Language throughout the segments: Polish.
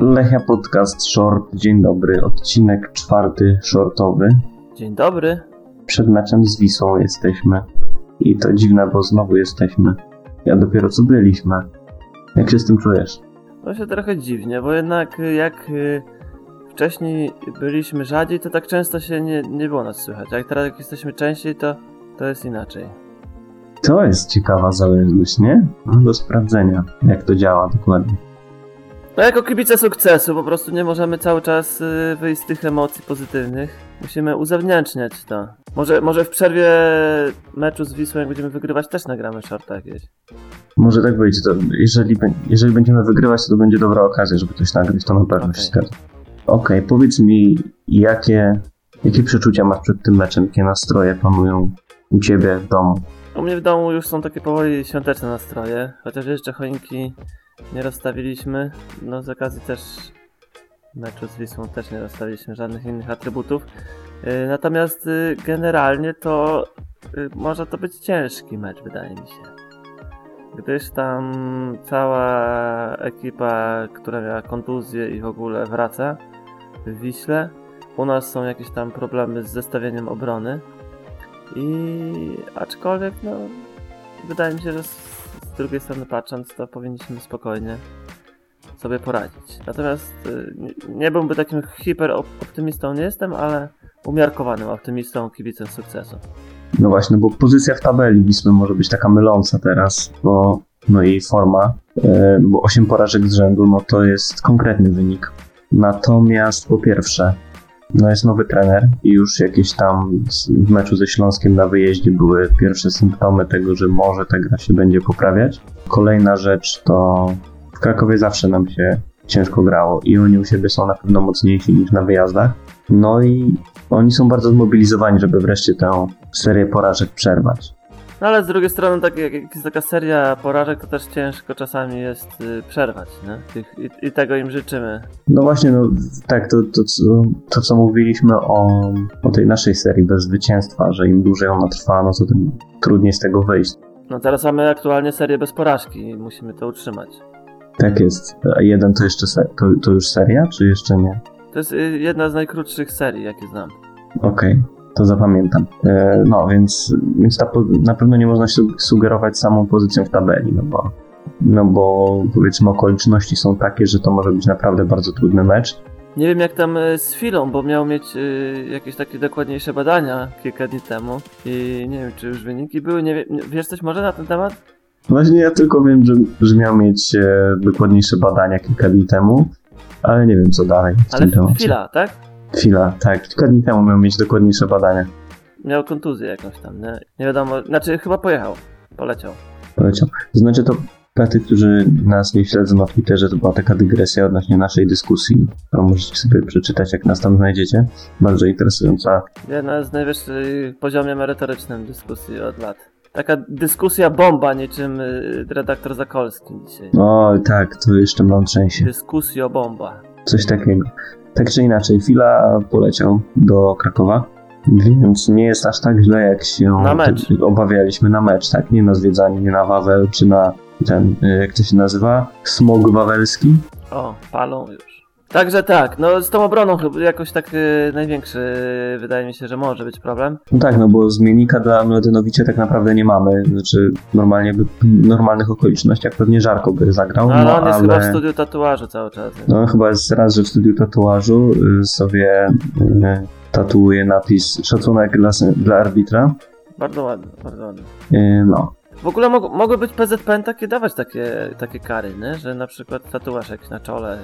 Lechia Podcast Short. Dzień dobry. Odcinek czwarty shortowy. Dzień dobry. Przed meczem z Wisłą jesteśmy. I to dziwne, bo znowu jesteśmy. Ja dopiero co byliśmy. Jak się z tym czujesz? To się trochę dziwnie, bo jednak y, jak y, wcześniej byliśmy rzadziej, to tak często się nie, nie było nas słychać. A jak teraz jak jesteśmy częściej, to, to jest inaczej. To jest ciekawa zależność, nie? No, do sprawdzenia, jak to działa dokładnie. No jako kibice sukcesu po prostu nie możemy cały czas y, wyjść z tych emocji pozytywnych. Musimy uzewnętrzniać to. Może, może w przerwie meczu z Wisłą, jak będziemy wygrywać, też nagramy shorta jakieś. Może tak być. To jeżeli, jeżeli będziemy wygrywać, to, to będzie dobra okazja, żeby coś nagrać. To na pewno się Okej. zgadza. Okej, powiedz mi, jakie, jakie przeczucia masz przed tym meczem? Jakie nastroje panują u ciebie w domu? U mnie w domu już są takie powoli świąteczne nastroje, chociaż jeszcze choinki nie rozstawiliśmy. No z okazji też meczu z Wisłą też nie rozstawiliśmy żadnych innych atrybutów. Yy, Natomiast yy, generalnie to yy, może to być ciężki mecz, wydaje mi się. Gdyż tam cała ekipa, która miała kontuzję i w ogóle wraca w Wiśle. U nas są jakieś tam problemy z zestawieniem obrony. I aczkolwiek, no, wydaje mi się, że z, drugiej strony patrząc, to powinniśmy spokojnie sobie poradzić. Natomiast y, nie, nie byłby takim hiper op- optymistą, nie jestem, ale umiarkowanym optymistą, kibicem sukcesu. No właśnie, bo pozycja w tabeli Wisły może być taka myląca teraz, bo no jej forma, e, bo 8 porażek z rzędu, no to jest konkretny wynik. Natomiast po pierwsze, no jest nowy trener i już jakieś tam w meczu ze Śląskiem na wyjeździe były pierwsze symptomy tego, że może ta gra się będzie poprawiać. Kolejna rzecz to w Krakowie zawsze nam się ciężko grało i oni u siebie są na pewno mocniejsi niż na wyjazdach. No i oni są bardzo zmobilizowani, żeby wreszcie tę serię porażek przerwać. No ale z drugiej strony, tak, jak jest taka seria porażek, to też ciężko czasami jest y, przerwać, nie? I, I tego im życzymy. No właśnie, no tak, to, to, co, to co mówiliśmy o, o tej naszej serii bez zwycięstwa, że im dłużej ona trwa, no to tym trudniej z tego wyjść. No teraz mamy aktualnie serię bez porażki i musimy to utrzymać. Tak jest. A jeden to jeszcze to, to już seria, czy jeszcze nie? To jest y, jedna z najkrótszych serii, jakie znam. Okej, to zapamiętam. E, no więc, więc ta, na pewno nie można się sugerować samą pozycją w tabeli, no bo, no bo powiedzmy okoliczności są takie, że to może być naprawdę bardzo trudny mecz. Nie wiem jak tam y, z Filą, bo miał mieć y, jakieś takie dokładniejsze badania kilka dni temu i nie wiem czy już wyniki były, nie wiem, wiesz coś może na ten temat? Właśnie ja tylko wiem, że, że miał mieć e, dokładniejsze badania kilka dni temu, ale nie wiem co dalej w Ale tym. Fila, tak? Chwila, tak. Kilka dni temu miał mieć dokładniejsze badania. Miał kontuzję jakąś tam, nie? Nie wiadomo, znaczy chyba pojechał, poleciał. Poleciał. Znaczy to dla tych, którzy nas nie śledzą na Twitterze, to była taka dygresja odnośnie naszej dyskusji, którą możecie sobie przeczytać, jak nas tam znajdziecie. Bardzo interesująca. Jedna z najwyższych poziomie merytorycznym dyskusji od lat. Taka dyskusja bomba, niczym y, redaktor Zakolski dzisiaj. O, tak, to jeszcze mam trzęsie. Dyskusjo bomba. Coś takiego. Tak czy inaczej, Fila poleciał do Krakowa, więc nie jest aż tak źle, jak się Na mecz. obawialiśmy na mecz, tak? Nie na zwiedzanie, nie na Wawel, czy na ten, y, jak to się nazywa? Smog wawelski? O, palą już. Także tak, no z tą obroną chyba jakoś tak y, największy y, wydaje mi się, że może być problem. No tak, no bo zmiennika dla Mladenowicza tak naprawdę nie mamy. Znaczy, normalnie by, w normalnych okolicznościach pewnie Żarko by zagrał, No no, ale on jest chyba w ale... studiu tatuażu cały czas. nie? No chyba jest raz, że w studiu tatuażu y, sobie y, tatuuje napis szacunek dla, dla arbitra. Bardzo ładny, bardzo ładny. Y, no, W ogóle mog mogły być PZPN takie dawać takie, takie kary, nie? Że na przykład tatuaż jakiś na czole.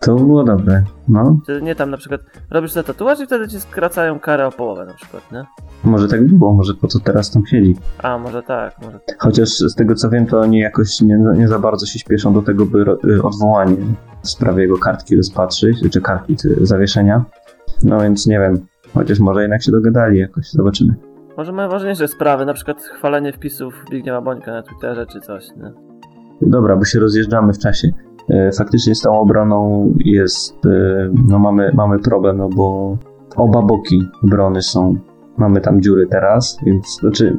To było dobre. No, Ty nie tam na przykład robisz sobie tatuaż i wtedy ci skracają karę o połowę na przykład, nie? może tak było, może po co teraz tam siedzi. A, może tak, może Chociaż z tego co wiem, to oni jakoś nie, nie za bardzo się śpieszą do tego, by y, odwołanie w sprawie jego kartki rozpatrzyć, czy kartki czy zawieszenia. No więc nie wiem, chociaż może jednak się dogadali jakoś, zobaczymy. Może mają ważniejsze sprawy, na przykład chwalenie wpisów Zbigniewa Bońka na Twitterze czy coś, nie? Dobra, bo się rozjeżdżamy w czasie. E, Faktycznie z tą obroną jest, e, no mamy, mamy problem, no bo oba boki obrony są mamy tam dziury teraz, więc znaczy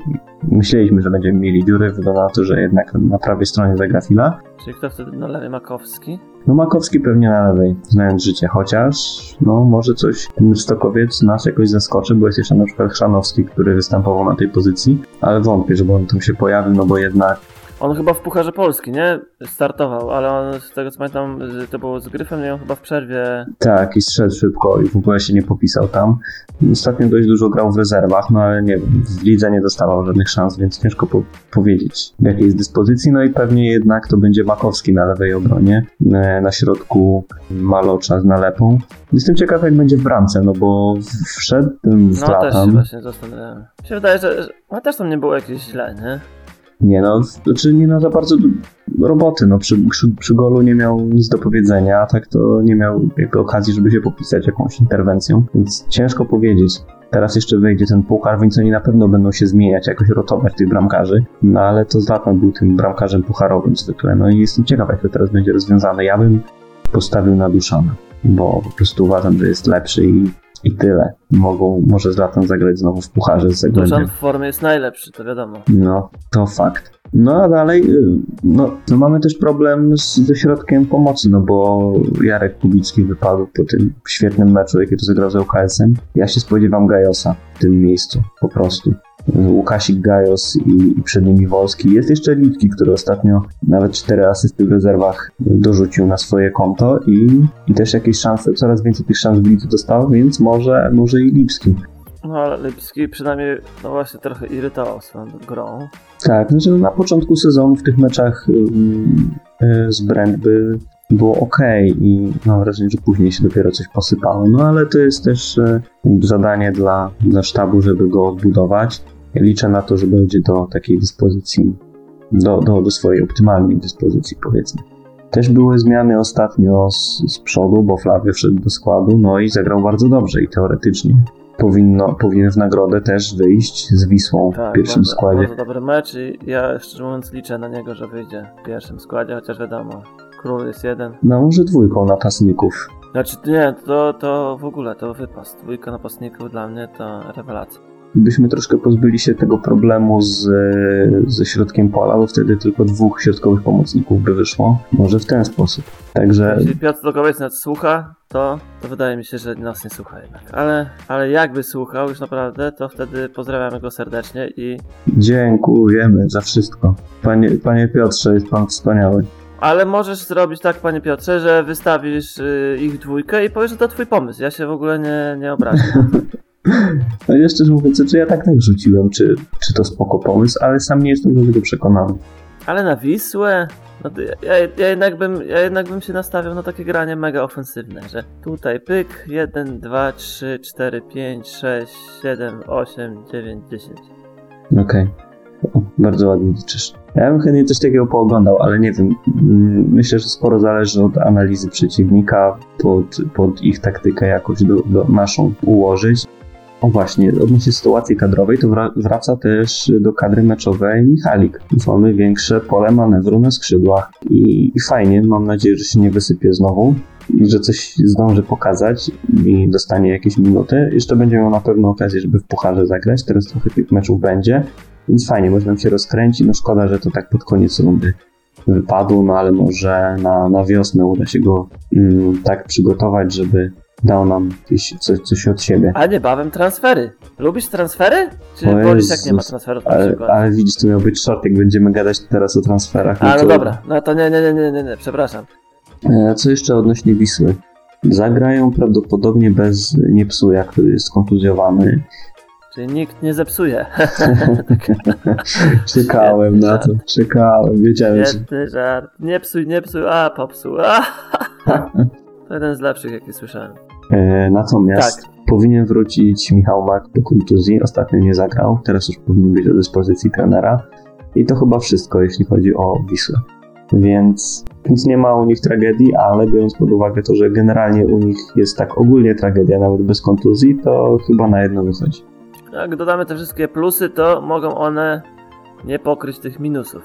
myśleliśmy, że będziemy mieli dziury, wygląda na to, że jednak na prawej stronie zagra Fila. Czyli kto wtedy na lewej Makowski? No Makowski pewnie na lewej, znając życie, chociaż no może coś ten Stokowiec nas jakoś zaskoczy, bo jest jeszcze na przykład Chrzanowski, który występował na tej pozycji, ale wątpię, żeby on tam się pojawił, no bo jednak On chyba w Pucharze Polski, nie? Startował, ale on z tego co pamiętam, to było z Gryfem i on chyba w przerwie... tak i strzedł szybko i w ogóle się nie popisał tam. Ostatnio dość dużo grał w rezerwach, no ale nie wiem, w lidze nie dostawał żadnych szans, więc ciężko po powiedzieć w jakiej jest dyspozycji, no i pewnie jednak to będzie Makowski na lewej obronie, e, na środku Malocza z nalepą. Jestem ciekaw jak będzie w bramce, no bo wszedł ten No też się właśnie zastanawiałem. Mi się wydaje, że, że no, też tam nie było jakieś źle, nie? Nie no, znaczy nie miał za bardzo roboty, no przy, przy, przy golu nie miał nic do powiedzenia, a tak to nie miał jakby okazji, żeby się popisać jakąś interwencją, więc ciężko powiedzieć. Teraz jeszcze wyjdzie ten puchar, więc oni na pewno będą się zmieniać, jakoś rotować tych bramkarzy, no ale to Zlatan był tym bramkarzem pucharowym zwykle, no i jestem ciekaw, jak to teraz będzie rozwiązane. Ja bym postawił na Duszana, bo po prostu uważam, że jest lepszy i, i tyle. Mogą, może Zlatan zagrać znowu w pucharze z Zagłębiem. Duszan w formie jest najlepszy, to wiadomo. No, to fakt. No a dalej, y, no, no mamy też problem z, ze środkiem pomocy, no bo Jarek Kubicki wypadł po tym świetnym meczu, jaki to zagrał z UKS-em. Ja się spodziewam Gajosa w tym miejscu, po prostu. Łukasik Gajos i, i przed nimi Wolski. Jest jeszcze Lipki, który ostatnio nawet cztery asysty w rezerwach dorzucił na swoje konto i, i też jakieś szanse, coraz więcej tych szans w lidze dostał, więc może, może i Lipski. No ale Lipski przynajmniej, no właśnie, trochę irytował swoją grą. Tak, znaczy na początku sezonu w tych meczach ym, y, z Brentby było ok i mam wrażenie, że później się dopiero coś posypało. No ale to jest też y, zadanie dla, dla sztabu, żeby go odbudować. Ja liczę na to, że będzie do takiej dyspozycji, do, do, do swojej optymalnej dyspozycji powiedzmy. Też były zmiany ostatnio z, z przodu, bo Flavio wszedł do składu, no i zagrał bardzo dobrze i teoretycznie powinno, powinien w nagrodę też wyjść z Wisłą Tak, w pierwszym bardzo, składzie. bardzo dobry mecz i ja szczerze mówiąc liczę na niego, że wyjdzie w pierwszym składzie, chociaż wiadomo, król jest jeden. No może dwójką napastników. Znaczy nie, to, to w ogóle to wypas. Dwójka napastników dla mnie to rewelacja. Gdybyśmy troszkę pozbyli się tego problemu z, ze środkiem pola, bo wtedy tylko dwóch środkowych pomocników by wyszło. Może w ten sposób. Także Jeśli Piotr Dokowiec nas słucha, to, to wydaje mi się, że nas nie słucha jednak. Ale, ale jakby słuchał już naprawdę, to wtedy pozdrawiamy go serdecznie i... dziękujemy za wszystko. Panie, panie Piotrze, jest pan wspaniały. Ale możesz zrobić tak, panie Piotrze, że wystawisz y, ich dwójkę i powiesz, że to twój pomysł. Ja się w ogóle nie, nie obrażę. No i jeszcze mówiąc, czy ja tak tak rzuciłem, czy, czy to spoko pomysł, ale sam nie jestem do tego przekonany. Ale na Wisłę? No to ja, ja, jednak bym, ja jednak bym się nastawiał na takie granie mega ofensywne, że tutaj pyk, 1, 2, 3, 4, 5, 6, 7, 8, 9, 10. Okej. O, Bardzo ładnie liczysz. Ja bym chętnie coś takiego pooglądał, ale nie wiem. Mm, Myślę, że sporo zależy od analizy przeciwnika, pod, pod ich taktykę jakoś do, do naszą ułożyć. O właśnie, odnośnie sytuacji kadrowej, to wra- wraca też do kadry meczowej Michalik. Mamy większe pole manewru na skrzydłach i, i fajnie, mam nadzieję, że się nie wysypie znowu i że coś zdąży pokazać i dostanie jakieś minuty. Jeszcze będzie miał na pewno okazję, żeby w pucharze zagrać, teraz trochę tych meczów będzie, więc fajnie, można się rozkręcić. No szkoda, że to tak pod koniec rundy wypadło, no ale może na, na wiosnę uda się go mm, tak przygotować, żeby dał nam jakieś, coś, coś od siebie. A niebawem transfery. Lubisz transfery? Czy wolisz jak nie ma transferów na Ale, przykład? ale widzisz, to miał być short, jak będziemy gadać teraz o transferach. A, no to- dobra, no to nie, nie, nie, nie, nie, nie, przepraszam. E, Co jeszcze odnośnie Wisły? Zagrają prawdopodobnie bez Niepsuja, który jest kontuzjowany. Czyli nikt nie zepsuje. Czekałem na to, czekałem, wiedziałem, że... Świetny żart. Nie psuj, nie psuj, a popsuł. A, to jeden z lepszych, jaki słyszałem. E, natomiast Tak. powinien wrócić Michał Mak po kontuzji. Ostatnio nie zagrał, teraz już powinien być do dyspozycji trenera. I to chyba wszystko, jeśli chodzi o Wisłę. Więc, więc nie ma u nich tragedii, ale biorąc pod uwagę to, że generalnie u nich jest tak ogólnie tragedia, nawet bez kontuzji, to chyba na jedno wychodzi. Jak dodamy te wszystkie plusy, to mogą one nie pokryć tych minusów.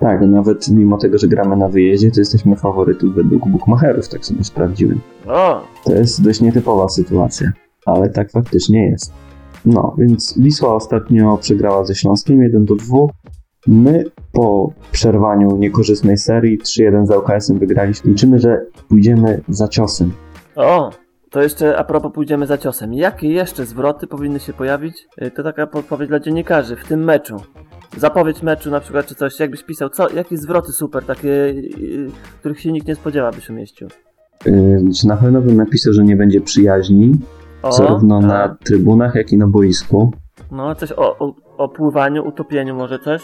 Tak, nawet mimo tego, że gramy na wyjeździe, to jesteśmy faworytów według bookmacherów, tak sobie sprawdziłem. O, To jest dość nietypowa sytuacja, ale tak faktycznie jest. No, więc Wisła ostatnio przegrała ze Śląskiem 1 do 2. My po przerwaniu niekorzystnej serii 3-1 z ŁKS-em wygraliśmy. Liczymy, że pójdziemy za ciosem. O, to jeszcze a propos pójdziemy za ciosem. Jakie jeszcze zwroty powinny się pojawić? Y, To taka podpowiedź dla dziennikarzy w tym meczu. Zapowiedź meczu na przykład, czy coś, jakbyś pisał, co, jakie zwroty super, takie, yy, których się nikt nie spodziewa, byś umieścił. Yy, czy na pewno bym napisał, że nie będzie przyjaźni, O, zarówno a, na trybunach, jak i na boisku. No, coś o, o, o pływaniu, utopieniu może coś?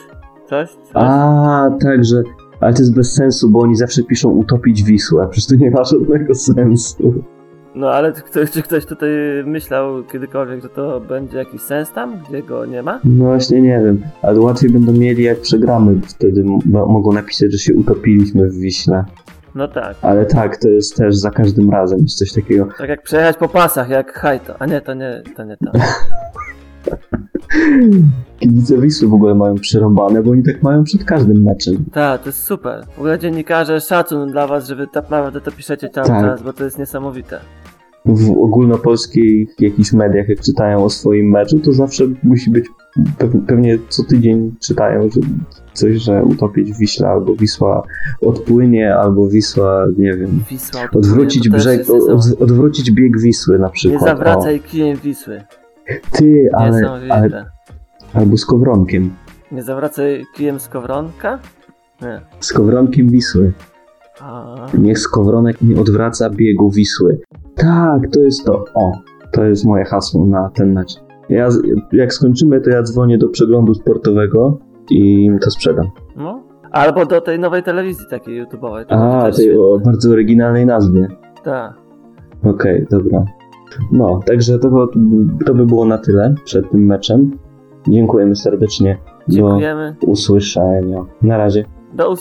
Coś? coś? A, także. Ale to jest bez sensu, bo oni zawsze piszą utopić Wisłę, a przecież to nie ma żadnego sensu. No, ale czy ktoś, czy ktoś tutaj myślał kiedykolwiek, że to będzie jakiś sens tam, gdzie go nie ma? No właśnie nie wiem, ale łatwiej będą mieli jak przegramy, wtedy mogą napisać, że się utopiliśmy w Wiśle. No tak. Ale tak, to jest też za każdym razem jest coś takiego. Tak jak przejechać po pasach, jak hajto. A nie, to nie, to nie to. Kibice Wisły w ogóle mają przerąbane, bo oni tak mają przed każdym meczem. Tak, to jest super. W ogóle dziennikarze, szacun dla was, że wy tak naprawdę to piszecie cały Tak. czas, bo to jest niesamowite. W ogólnopolskich jakichś mediach, jak czytają o swoim meczu, to zawsze musi być, pew- pewnie co tydzień czytają, że coś, że utopić Wiśla, albo Wisła odpłynie, albo Wisła, nie wiem, Wisła odwrócić to też brzeg, od, odwrócić bieg Wisły na Nie przykład. zawracaj kijem Wisły. Ty, ale, ale, albo z kowronkiem. Nie zawracaj kijem skowronka? Nie. Z kowronkiem Wisły. A, Niech skowronek nie odwraca biegu Wisły. Tak, to jest to. O, to jest moje hasło na ten mecz. Ja, z- jak skończymy, to ja dzwonię do przeglądu sportowego i im to sprzedam. no. Albo do tej nowej telewizji takiej YouTube'owej. A, tej o bardzo oryginalnej nazwie. Tak. Okej, dobra. No, także to, to by było na tyle przed tym meczem. Dziękujemy serdecznie. Dziękujemy. Do usłyszenia. Na razie. Do usłyszenia.